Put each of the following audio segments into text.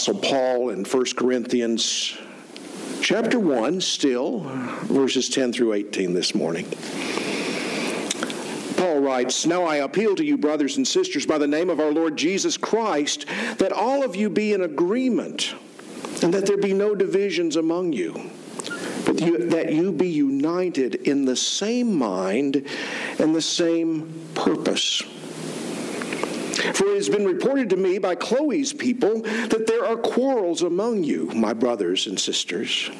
Apostle Paul in 1 Corinthians chapter 1, still, verses 10 through 18 this morning. Paul writes, Now I appeal to you, brothers and sisters, by the name of our Lord Jesus Christ, that all of you be in agreement, and that there be no divisions among you, but you, that you be united in the same mind and the same purpose. For it has been reported to me by Chloe's people that there are quarrels among you, my brothers and sisters.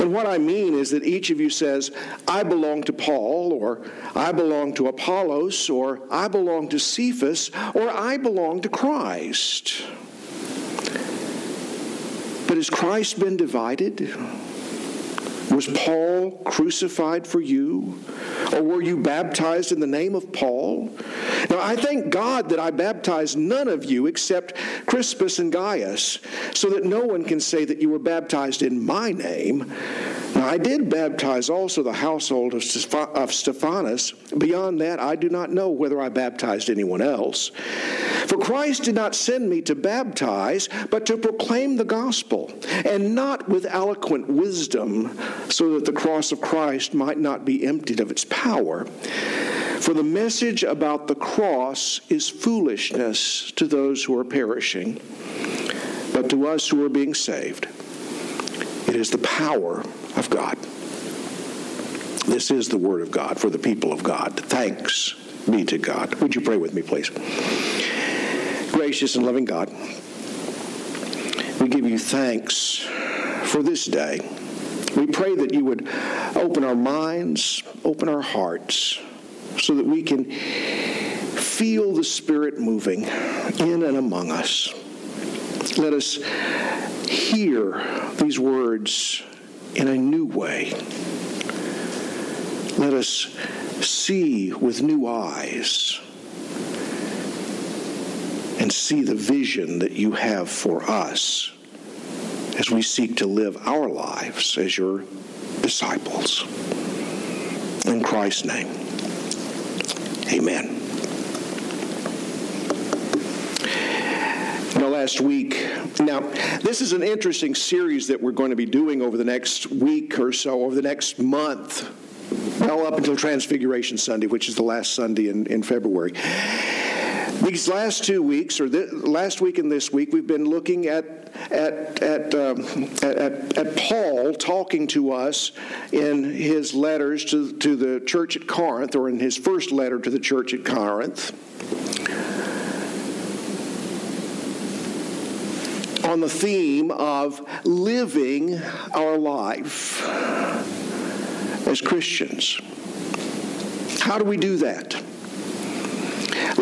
And what I mean is that each of you says, I belong to Paul, or I belong to Apollos, or I belong to Cephas, or I belong to Christ. But has Christ been divided? Was Paul crucified for you? Or were you baptized in the name of Paul? Now, I thank God that I baptized none of you except Crispus and Gaius, so that no one can say that you were baptized in my name. Now, I did baptize also the household of Stephanas. Beyond that, I do not know whether I baptized anyone else. For Christ did not send me to baptize, but to proclaim the gospel, and not with eloquent wisdom, so that the cross of Christ might not be emptied of its power. For the message about the cross is foolishness to those who are perishing, but to us who are being saved, it is the power of God. This is the word of God for the people of God. Thanks be to God. Would you pray with me, please? Gracious and loving God, we give you thanks for this day. We pray that you would open our minds, open our hearts so that we can feel the Spirit moving in and among us. Let us hear these words in a new way. Let us see with new eyes and see the vision that you have for us as we seek to live our lives as your disciples. In Christ's name. Amen. Now, last week, now, this is an interesting series that we're going to be doing over the next week or so, over the next month, well, up until Transfiguration Sunday, which is the last Sunday in, in February. These last two weeks, or last week and this week, we've been looking at at, at, um, at, at, Paul talking to us in his letters to, to the church at Corinth, or in his first letter to the church at Corinth, on the theme of living our life as Christians. How do we do that?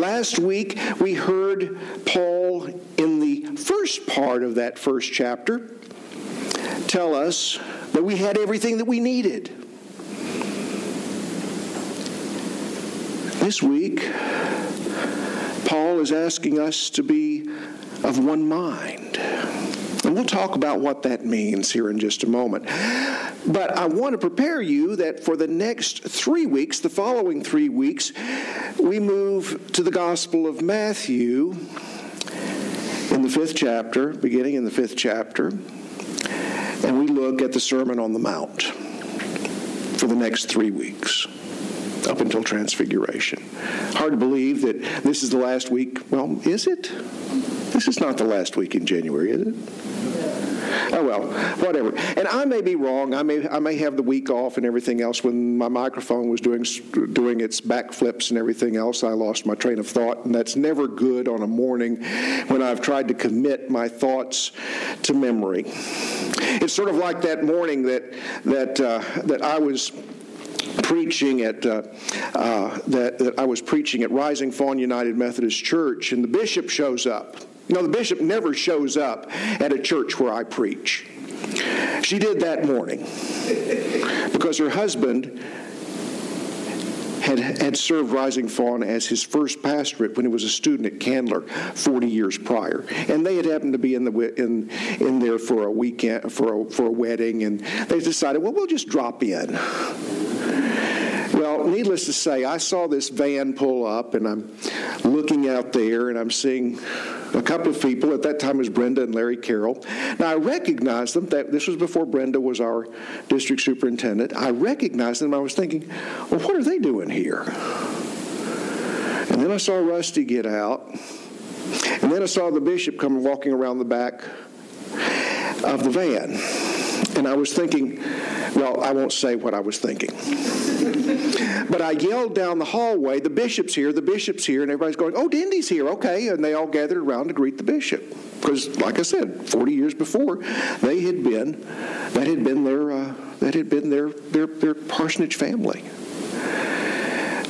Last week, we heard Paul in the first part of that first chapter tell us that we had everything that we needed. This week, Paul is asking us to be of one mind. And we'll talk about what that means here in just a moment. But I want to prepare you that for the next three weeks, the following three weeks, we move to the Gospel of Matthew in the fifth chapter, beginning in the fifth chapter, and we look at the Sermon on the Mount for the next three weeks up until Transfiguration. Hard to believe that this is the last week. Well, is it? This is not the last week in January, is it? Oh well, whatever. And I may be wrong. I may I may have the week off and everything else. When my microphone was doing doing its backflips and everything else, I lost my train of thought, and that's never good on a morning when I've tried to commit my thoughts to memory. It's sort of like that morning that that uh, that I was preaching at uh, uh, that, that I was preaching at Rising Fawn United Methodist Church, and the bishop shows up. Know, the bishop never shows up at a church where I preach. She did that morning because her husband had, had served Rising Fawn as his first pastorate when he was a student at Candler 40 years prior. And they had happened to be in, the, in, in there for a weekend, for a, for a wedding, and they decided, well, we'll just drop in Needless to say, I saw this van pull up, and I'm looking out there, and I'm seeing a couple of people. At that time, it was Brenda and Larry Carroll. Now, I recognized them. That this was before Brenda was our district superintendent. I recognized them. I was thinking, well, what are they doing here? And then I saw Rusty get out, and then I saw the bishop come walking around the back of the van. And I was thinking, well, I won't say what I was thinking. but I yelled down the hallway, the bishop's here, the bishop's here, and everybody's going, oh, Dindy's here, okay. And they all gathered around to greet the bishop. Because, like I said, 40 years before, they had been, that had been their, uh, that had been their, their, their parsonage family.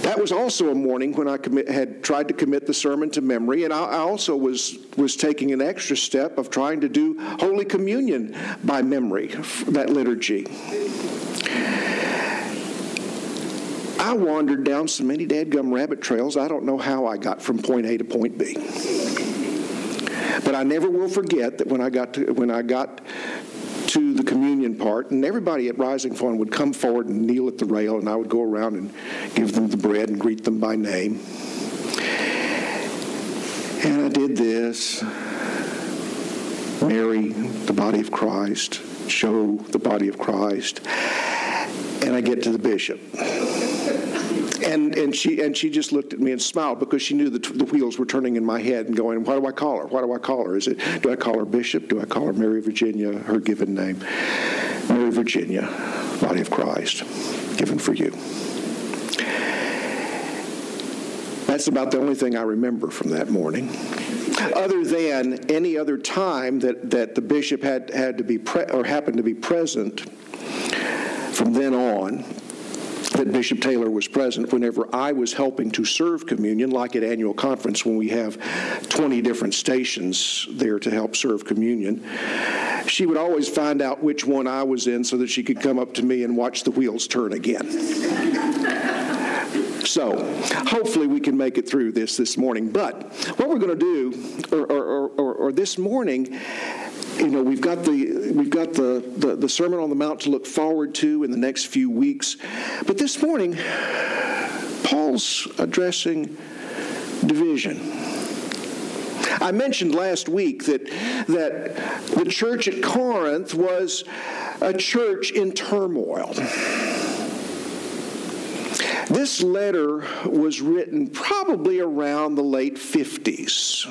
That was also a morning when I commit, had tried to commit the sermon to memory, and I, I also was, was taking an extra step of trying to do Holy Communion by memory, that liturgy. I wandered down so many dadgum rabbit trails, I don't know how I got from point A to point B. But I never will forget that when I got to, when I got to the communion part, and everybody at Rising Fawn would come forward and kneel at the rail, and I would go around and give them the bread and greet them by name. And I did this. Mary, the body of Christ. Joe, the body of Christ. And I get to the bishop and, and, she, and she just looked at me and smiled because she knew the, the wheels were turning in my head and going, Why do I call her? Why do I call her? Is it, do I call her Bishop? Do I call her Mary Virginia, her given name? Mary Virginia, body of Christ, given for you. That's about the only thing I remember from that morning. Other than any other time that, that the bishop had, had to be pre- or happened to be present from then on, that Bishop Taylor was present whenever I was helping to serve communion, like at annual conference when we have 20 different stations there to help serve communion. She would always find out which one I was in so that she could come up to me and watch the wheels turn again. So, hopefully, we can make it through this this morning. But what we're going to do, or, or, or, or, this morning, you know, we've got the we've got the, the, the Sermon on the Mount to look forward to in the next few weeks. But this morning, Paul's addressing division. I mentioned last week that, that the church at Corinth was a church in turmoil. This letter was written probably around the late 50s.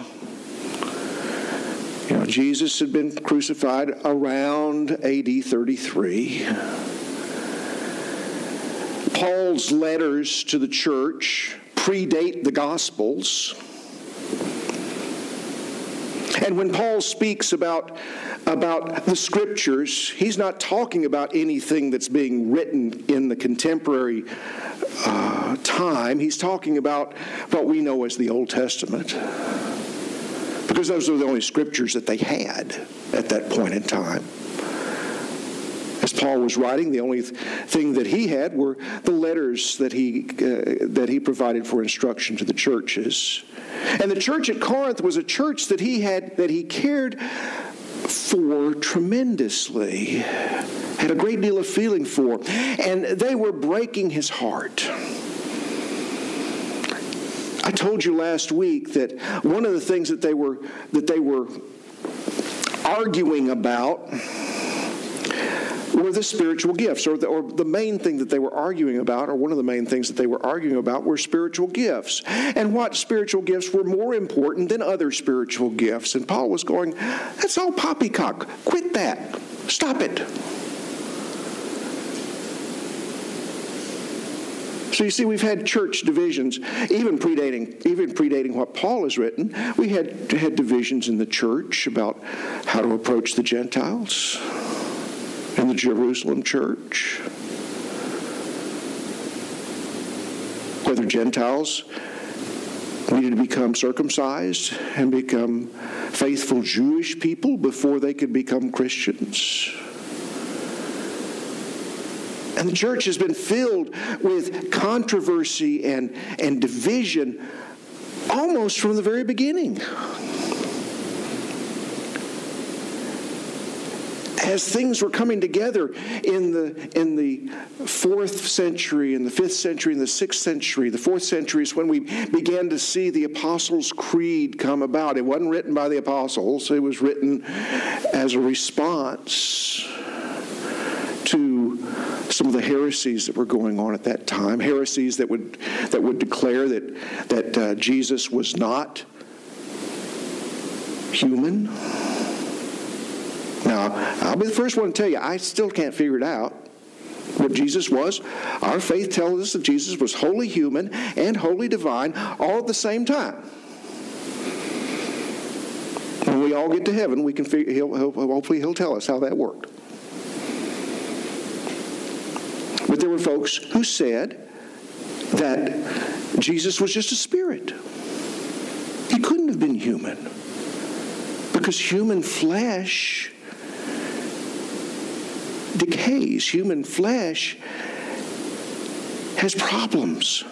Jesus had been crucified around AD 33. Paul's letters to the church predate the Gospels. And when Paul speaks about, about the scriptures, he's not talking about anything that's being written in the contemporary uh, time. He's talking about what we know as the Old Testament because those were the only scriptures that they had at that point in time. As Paul was writing, the only thing that he had were the letters that he, uh, that he provided for instruction to the churches. And the church at Corinth was a church that he had that he cared for tremendously, had a great deal of feeling for, and they were breaking his heart. I told you last week that one of the things that they were that they were arguing about were the spiritual gifts, or the, or the main thing that they were arguing about, or one of the main things that they were arguing about, were spiritual gifts, and what spiritual gifts were more important than other spiritual gifts. And Paul was going, "That's all poppycock. Quit that. Stop it." So you see, we've had church divisions, even predating, even predating what Paul has written. We had had divisions in the church about how to approach the Gentiles in the Jerusalem church. Whether Gentiles needed to become circumcised and become faithful Jewish people before they could become Christians. And the church has been filled with controversy and, and division almost from the very beginning. as things were coming together in the, in the fourth century, in the fifth century, in the sixth century, the fourth century is when we began to see the Apostles' Creed come about. It wasn't written by the apostles, it was written as a response some of the heresies that were going on at that time, heresies that would, that would declare that, that uh, Jesus was not human. Now, I'll be the first one to tell you, I still can't figure it out what Jesus was. Our faith tells us that Jesus was wholly human and wholly divine all at the same time. When we all get to heaven, we can figure, he'll, he'll, hopefully he'll tell us how that worked. But there were folks who said that Jesus was just a spirit. He couldn't have been human because human flesh decays. Human flesh has problems.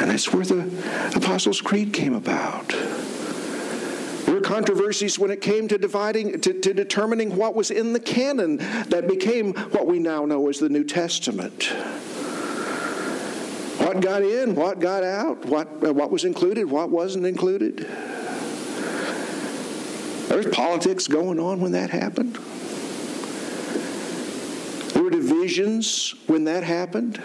And that's where the Apostles' Creed came about. Controversies when it came to dividing, to, to, determining what was in the canon that became what we now know as the New Testament. What got in, what got out, what, uh, what was included, what wasn't included. There was politics going on when that happened. There were divisions when that happened.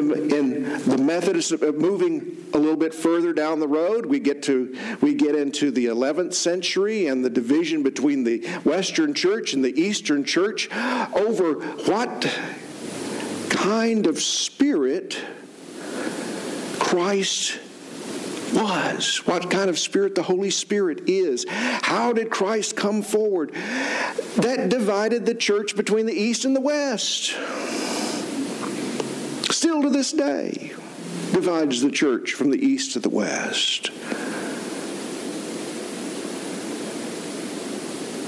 In the Methodists, moving a little bit further down the road, we get to we get into the 11th century and the division between the Western Church and the Eastern Church over what kind of spirit Christ was, what kind of spirit the Holy Spirit is. How did Christ come forward? That divided the church between the East and the West. Still to this day, divides the church from the East to the West.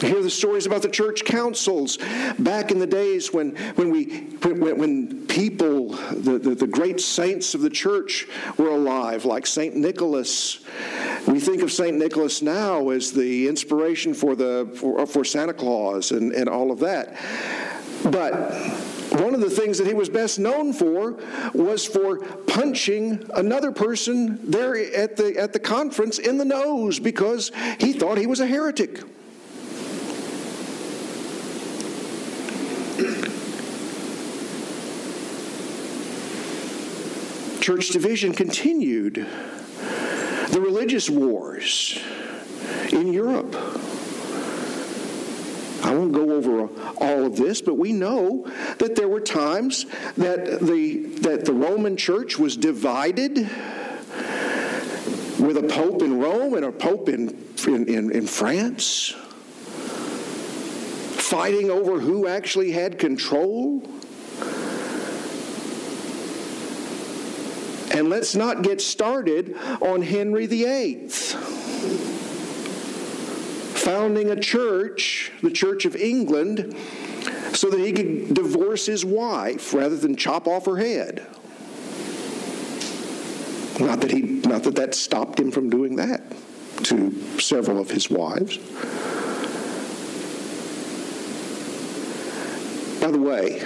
hear the stories about the church councils back in the days when, when, we, when, when people, the, the, the great saints of the church, were alive, like St. Nicholas. We think of St. Nicholas now as the inspiration for, the, for, for Santa Claus and, and all of that. But one of the things that he was best known for was for punching another person there at the, at the conference in the nose because he thought he was a heretic. Church division continued. The religious wars in Europe I won't go over all of this, but we know that there were times that the, that the Roman church was divided with a pope in Rome and a pope in, in, in, in France, fighting over who actually had control. And let's not get started on Henry VIII founding a church, the Church of England, so that he could divorce his wife rather than chop off her head. Not that he not that that stopped him from doing that to several of his wives. By the way,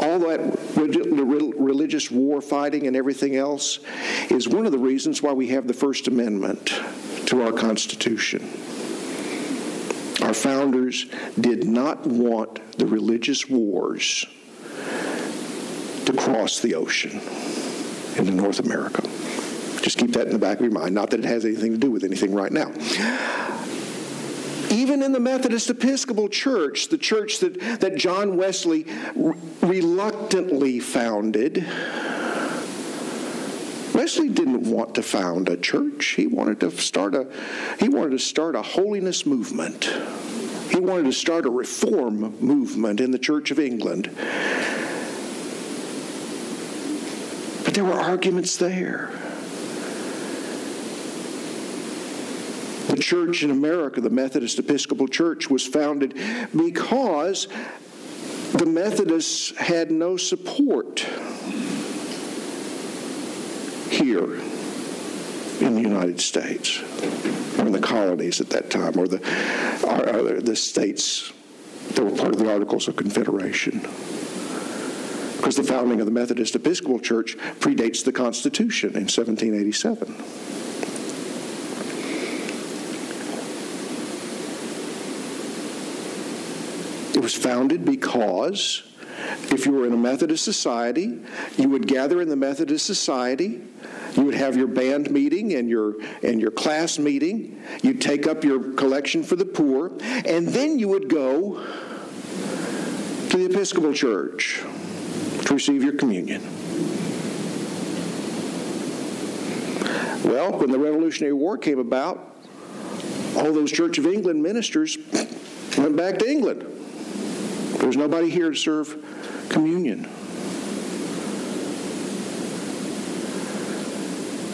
all that religious war fighting and everything else is one of the reasons why we have the First Amendment to our Constitution. Our founders did not want the religious wars to cross the ocean into North America. Just keep that in the back of your mind. Not that it has anything to do with anything right now. Even in the Methodist Episcopal Church, the church that, that John Wesley re- reluctantly founded, Wesley didn't want to found a church. He wanted to start a he wanted to start a holiness movement. He wanted to start a reform movement in the Church of England. But there were arguments there. The church in America, the Methodist Episcopal Church, was founded because the Methodists had no support here in the United States, or in the colonies at that time, or the, or uh, the states that were part of the Articles of Confederation. Because the founding of the Methodist Episcopal Church predates the Constitution in 1787. It was founded because if you were in a Methodist society, you would gather in the Methodist society. You would have your band meeting and your and your class meeting. You'd take up your collection for the poor, and then you would go to the Episcopal Church to receive your communion. Well, when the Revolutionary War came about, all those Church of England ministers went back to England. There was nobody here to serve communion.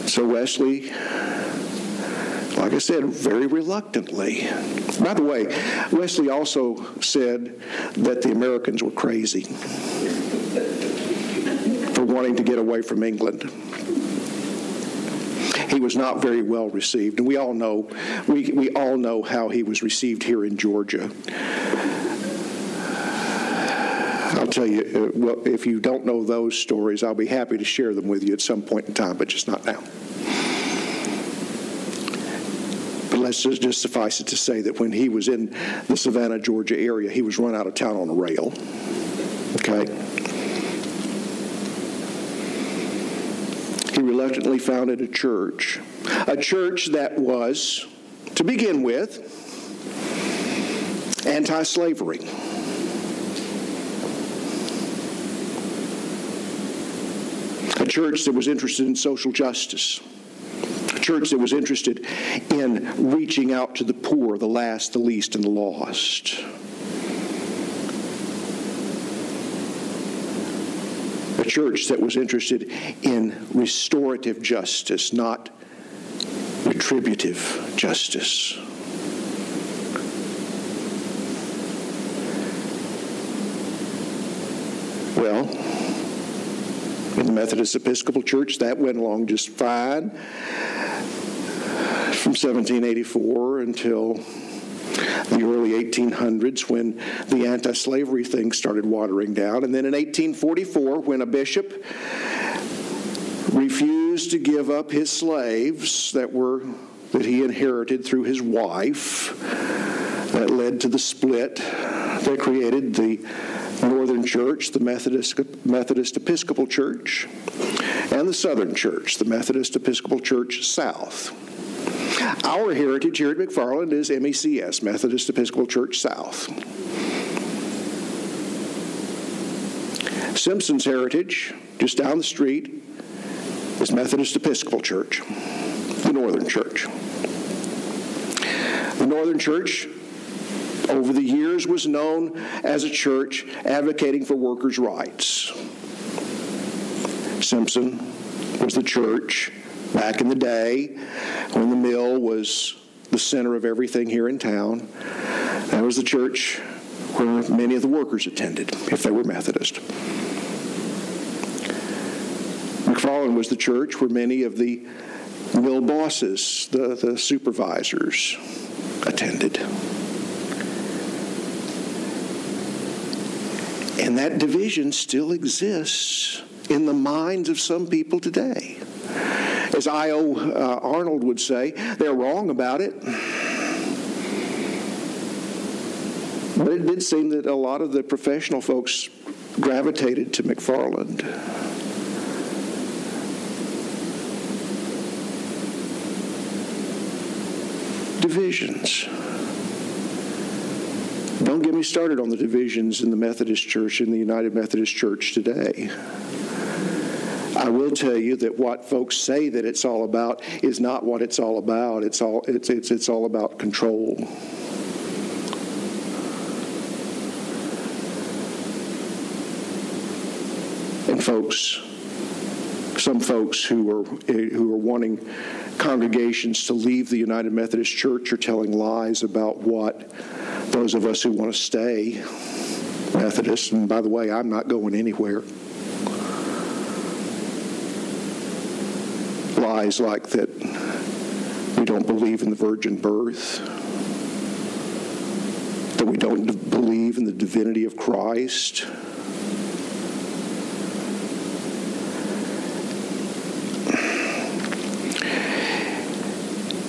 So Wesley, like I said, very reluctantly. By the way, Wesley also said that the Americans were crazy for wanting to get away from England he was not very well received, and we all know we, we all know how he was received here in Georgia. I'll tell you, uh, well, if you don't know those stories, I'll be happy to share them with you at some point in time, but just not now. But let's just, just suffice it to say that when he was in the Savannah, Georgia area, he was run out of town on a rail. Okay? He reluctantly founded a church, a church that was, to begin with, anti slavery. Church that was interested in social justice, a church that was interested in reaching out to the poor, the last, the least, and the lost. A church that was interested in restorative justice, not retributive justice. Well, in the Methodist Episcopal Church. That went along just fine from 1784 until the early 1800s when the anti slavery thing started watering down. And then in 1844, when a bishop refused to give up his slaves that were that he inherited through his wife that led to the split that created the Northern Church, the Methodist, Methodist Episcopal Church, and the Southern Church, the Methodist Episcopal Church South. Our heritage here at McFarland is MECS, Methodist Episcopal Church South. Simpson's heritage, just down the street, is Methodist Episcopal Church, the Northern Church. The Northern Church over the years was known as a church advocating for workers' rights. Simpson was the church back in the day when the mill was the center of everything here in town. That was the church where many of the workers attended, if they were Methodist. McFarland was the church where many of the mill bosses, the, the supervisors, attended. And that division still exists in the minds of some people today. As I.O. Uh, Arnold would say, they're wrong about it. But it did seem that a lot of the professional folks gravitated to McFarland. Divisions. Don't get me started on the divisions in the Methodist Church, in the United Methodist Church today. I will tell you that what folks say that it's all about is not what it's all about. It's all, it's, it's, it's all about control. And folks, some folks who are, who are wanting congregations to leave the United Methodist Church are telling lies about what those of us who want to stay Methodist, and by the way, I'm not going anywhere. Lies like that we don't believe in the virgin birth, that we don't believe in the divinity of Christ.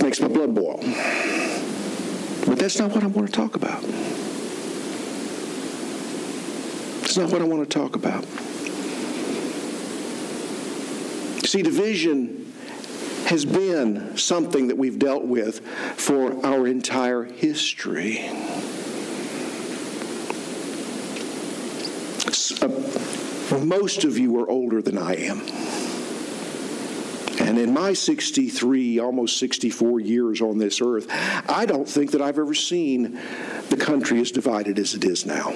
Makes my blood boil. That's not what I want to talk about. That's not what I want to talk about. See, division has been something that we've dealt with for our entire history. Uh, most of you are older than I am. And in my 63, almost 64 years on this earth, I don't think that I've ever seen the country as divided as it is now.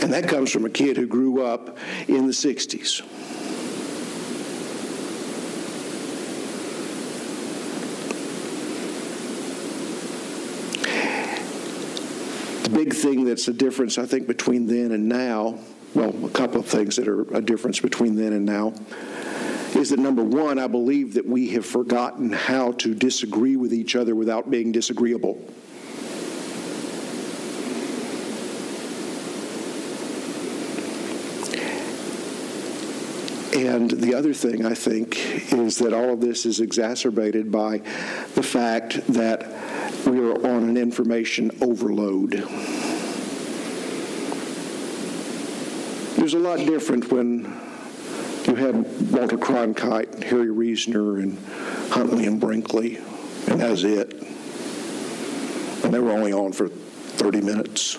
And that comes from a kid who grew up in the 60s. The big thing that's the difference, I think, between then and now well, a couple of things that are a difference between then and now is that number one, I believe that we have forgotten how to disagree with each other without being disagreeable. And the other thing I think is that all of this is exacerbated by the fact that we are on an information overload. It was a lot different when you had Walter Cronkite, Harry Reasoner, and Huntley and Brinkley, and that was it. And they were only on for 30 minutes.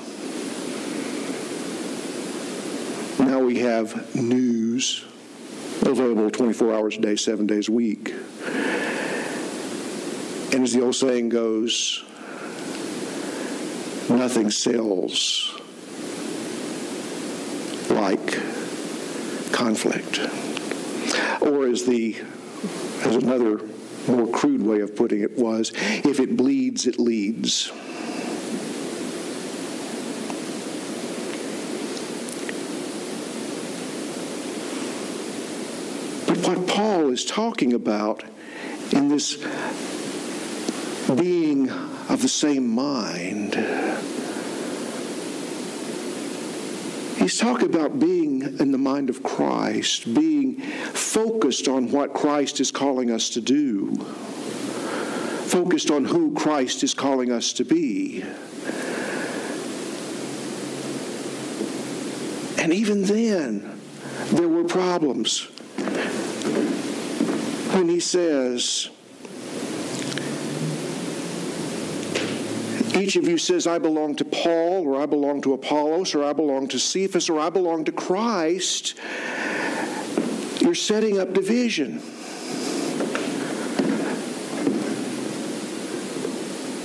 Now we have news available 24 hours a day, seven days a week. And as the old saying goes, nothing sells like conflict. Or as the as another more crude way of putting it was, if it bleeds, it leads. But what Paul is talking about in this being of the same mind He's talking about being in the mind of Christ, being focused on what Christ is calling us to do, focused on who Christ is calling us to be. And even then, there were problems. When he says, Each of you says, I belong to Paul, or I belong to Apollos, or I belong to Cephas, or I belong to Christ. You're setting up division.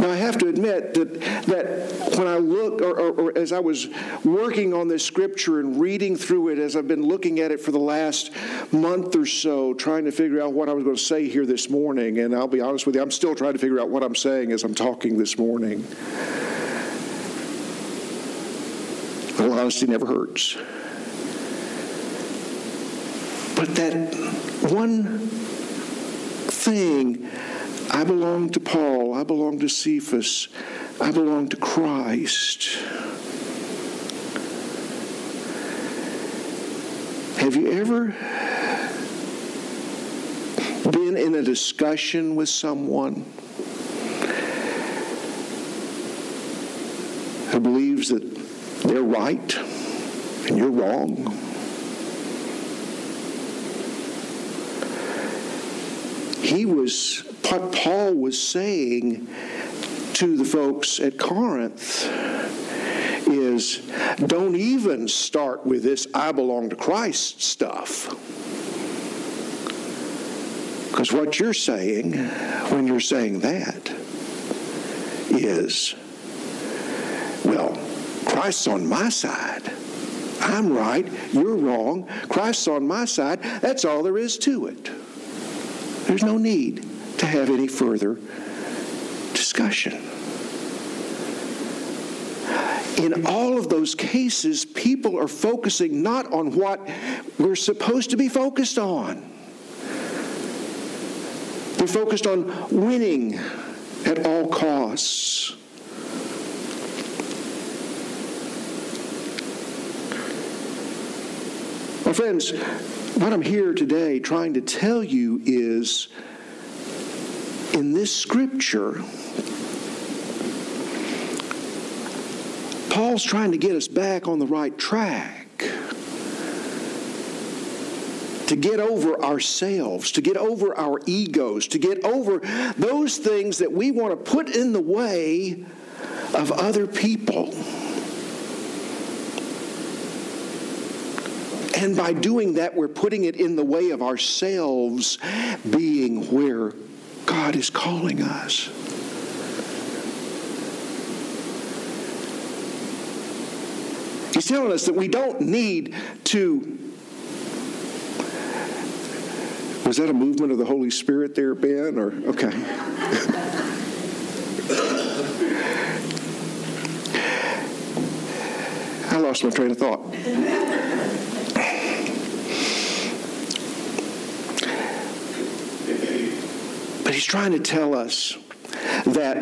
Now, I have to admit that, that when I look, or, or, or, as I was working on this scripture and reading through it, as I've been looking at it for the last month or so, trying to figure out what I was going to say here this morning, and I'll be honest with you, I'm still trying to figure out what I'm saying as I'm talking this morning. Well, honesty never hurts. But that one thing I belong to Paul. I belong to Cephas. I belong to Christ. Have you ever been in a discussion with someone who believes that they're right and you're wrong? He was what Paul was saying to the folks at Corinth is don't even start with this I belong to Christ stuff. Because what you're saying when you're saying that is, well, Christ's on my side. I'm right, you're wrong. Christ's on my side. That's all there is to it. There's no need have any further discussion. In all of those cases, people are focusing not on what we're supposed to be focused on. We're focused on winning at all costs. My friends, what I'm here today trying to tell you is in this scripture, Paul's trying to get us back on the right track. To get over ourselves, to get over our egos, to get over those things that we want to put in the way of other people. And by doing that, we're putting it in the way of ourselves being where God is calling us. He's telling us that we don't need to. Was that a movement of the Holy Spirit there, Ben? Or okay. I lost my train of thought. But he's trying to tell us that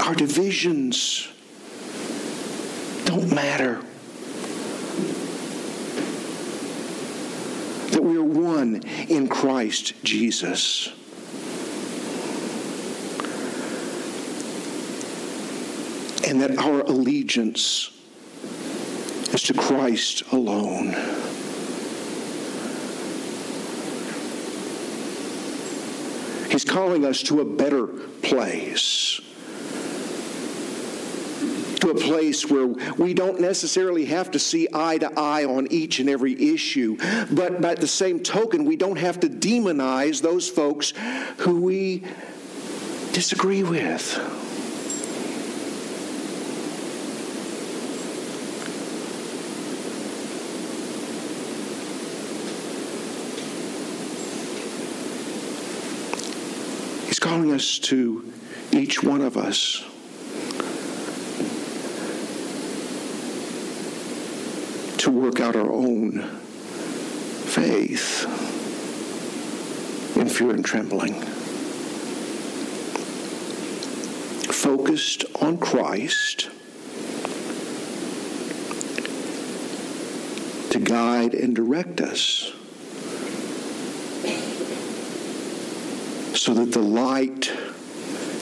our divisions don't matter. That we are one in Christ Jesus. And that our allegiance is to Christ alone. Calling us to a better place to a place where we don't necessarily have to see eye to eye on each and every issue, but by the same token, we don't have to demonize those folks who we disagree with. He's calling us to each one of us to work out our own faith in fear and trembling. Focused on Christ to guide and direct us so that the light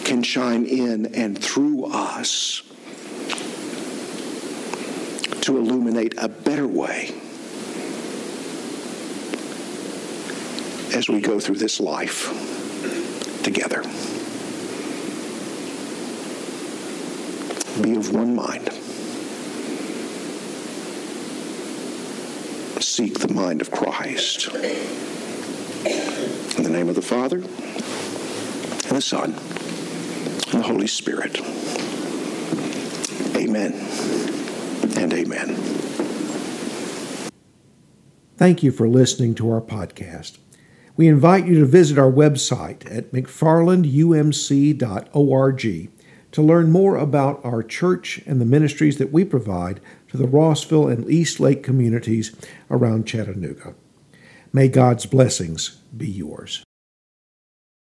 can shine in and through us to illuminate a better way as we go through this life together. Be of one mind. Seek the mind of Christ. Name of the Father, and the Son, and the Holy Spirit. Amen and amen. Thank you for listening to our podcast. We invite you to visit our website at mcfarlandumc.org to learn more about our church and the ministries that we provide to the Rossville and East Lake communities around Chattanooga. May God's blessings be yours.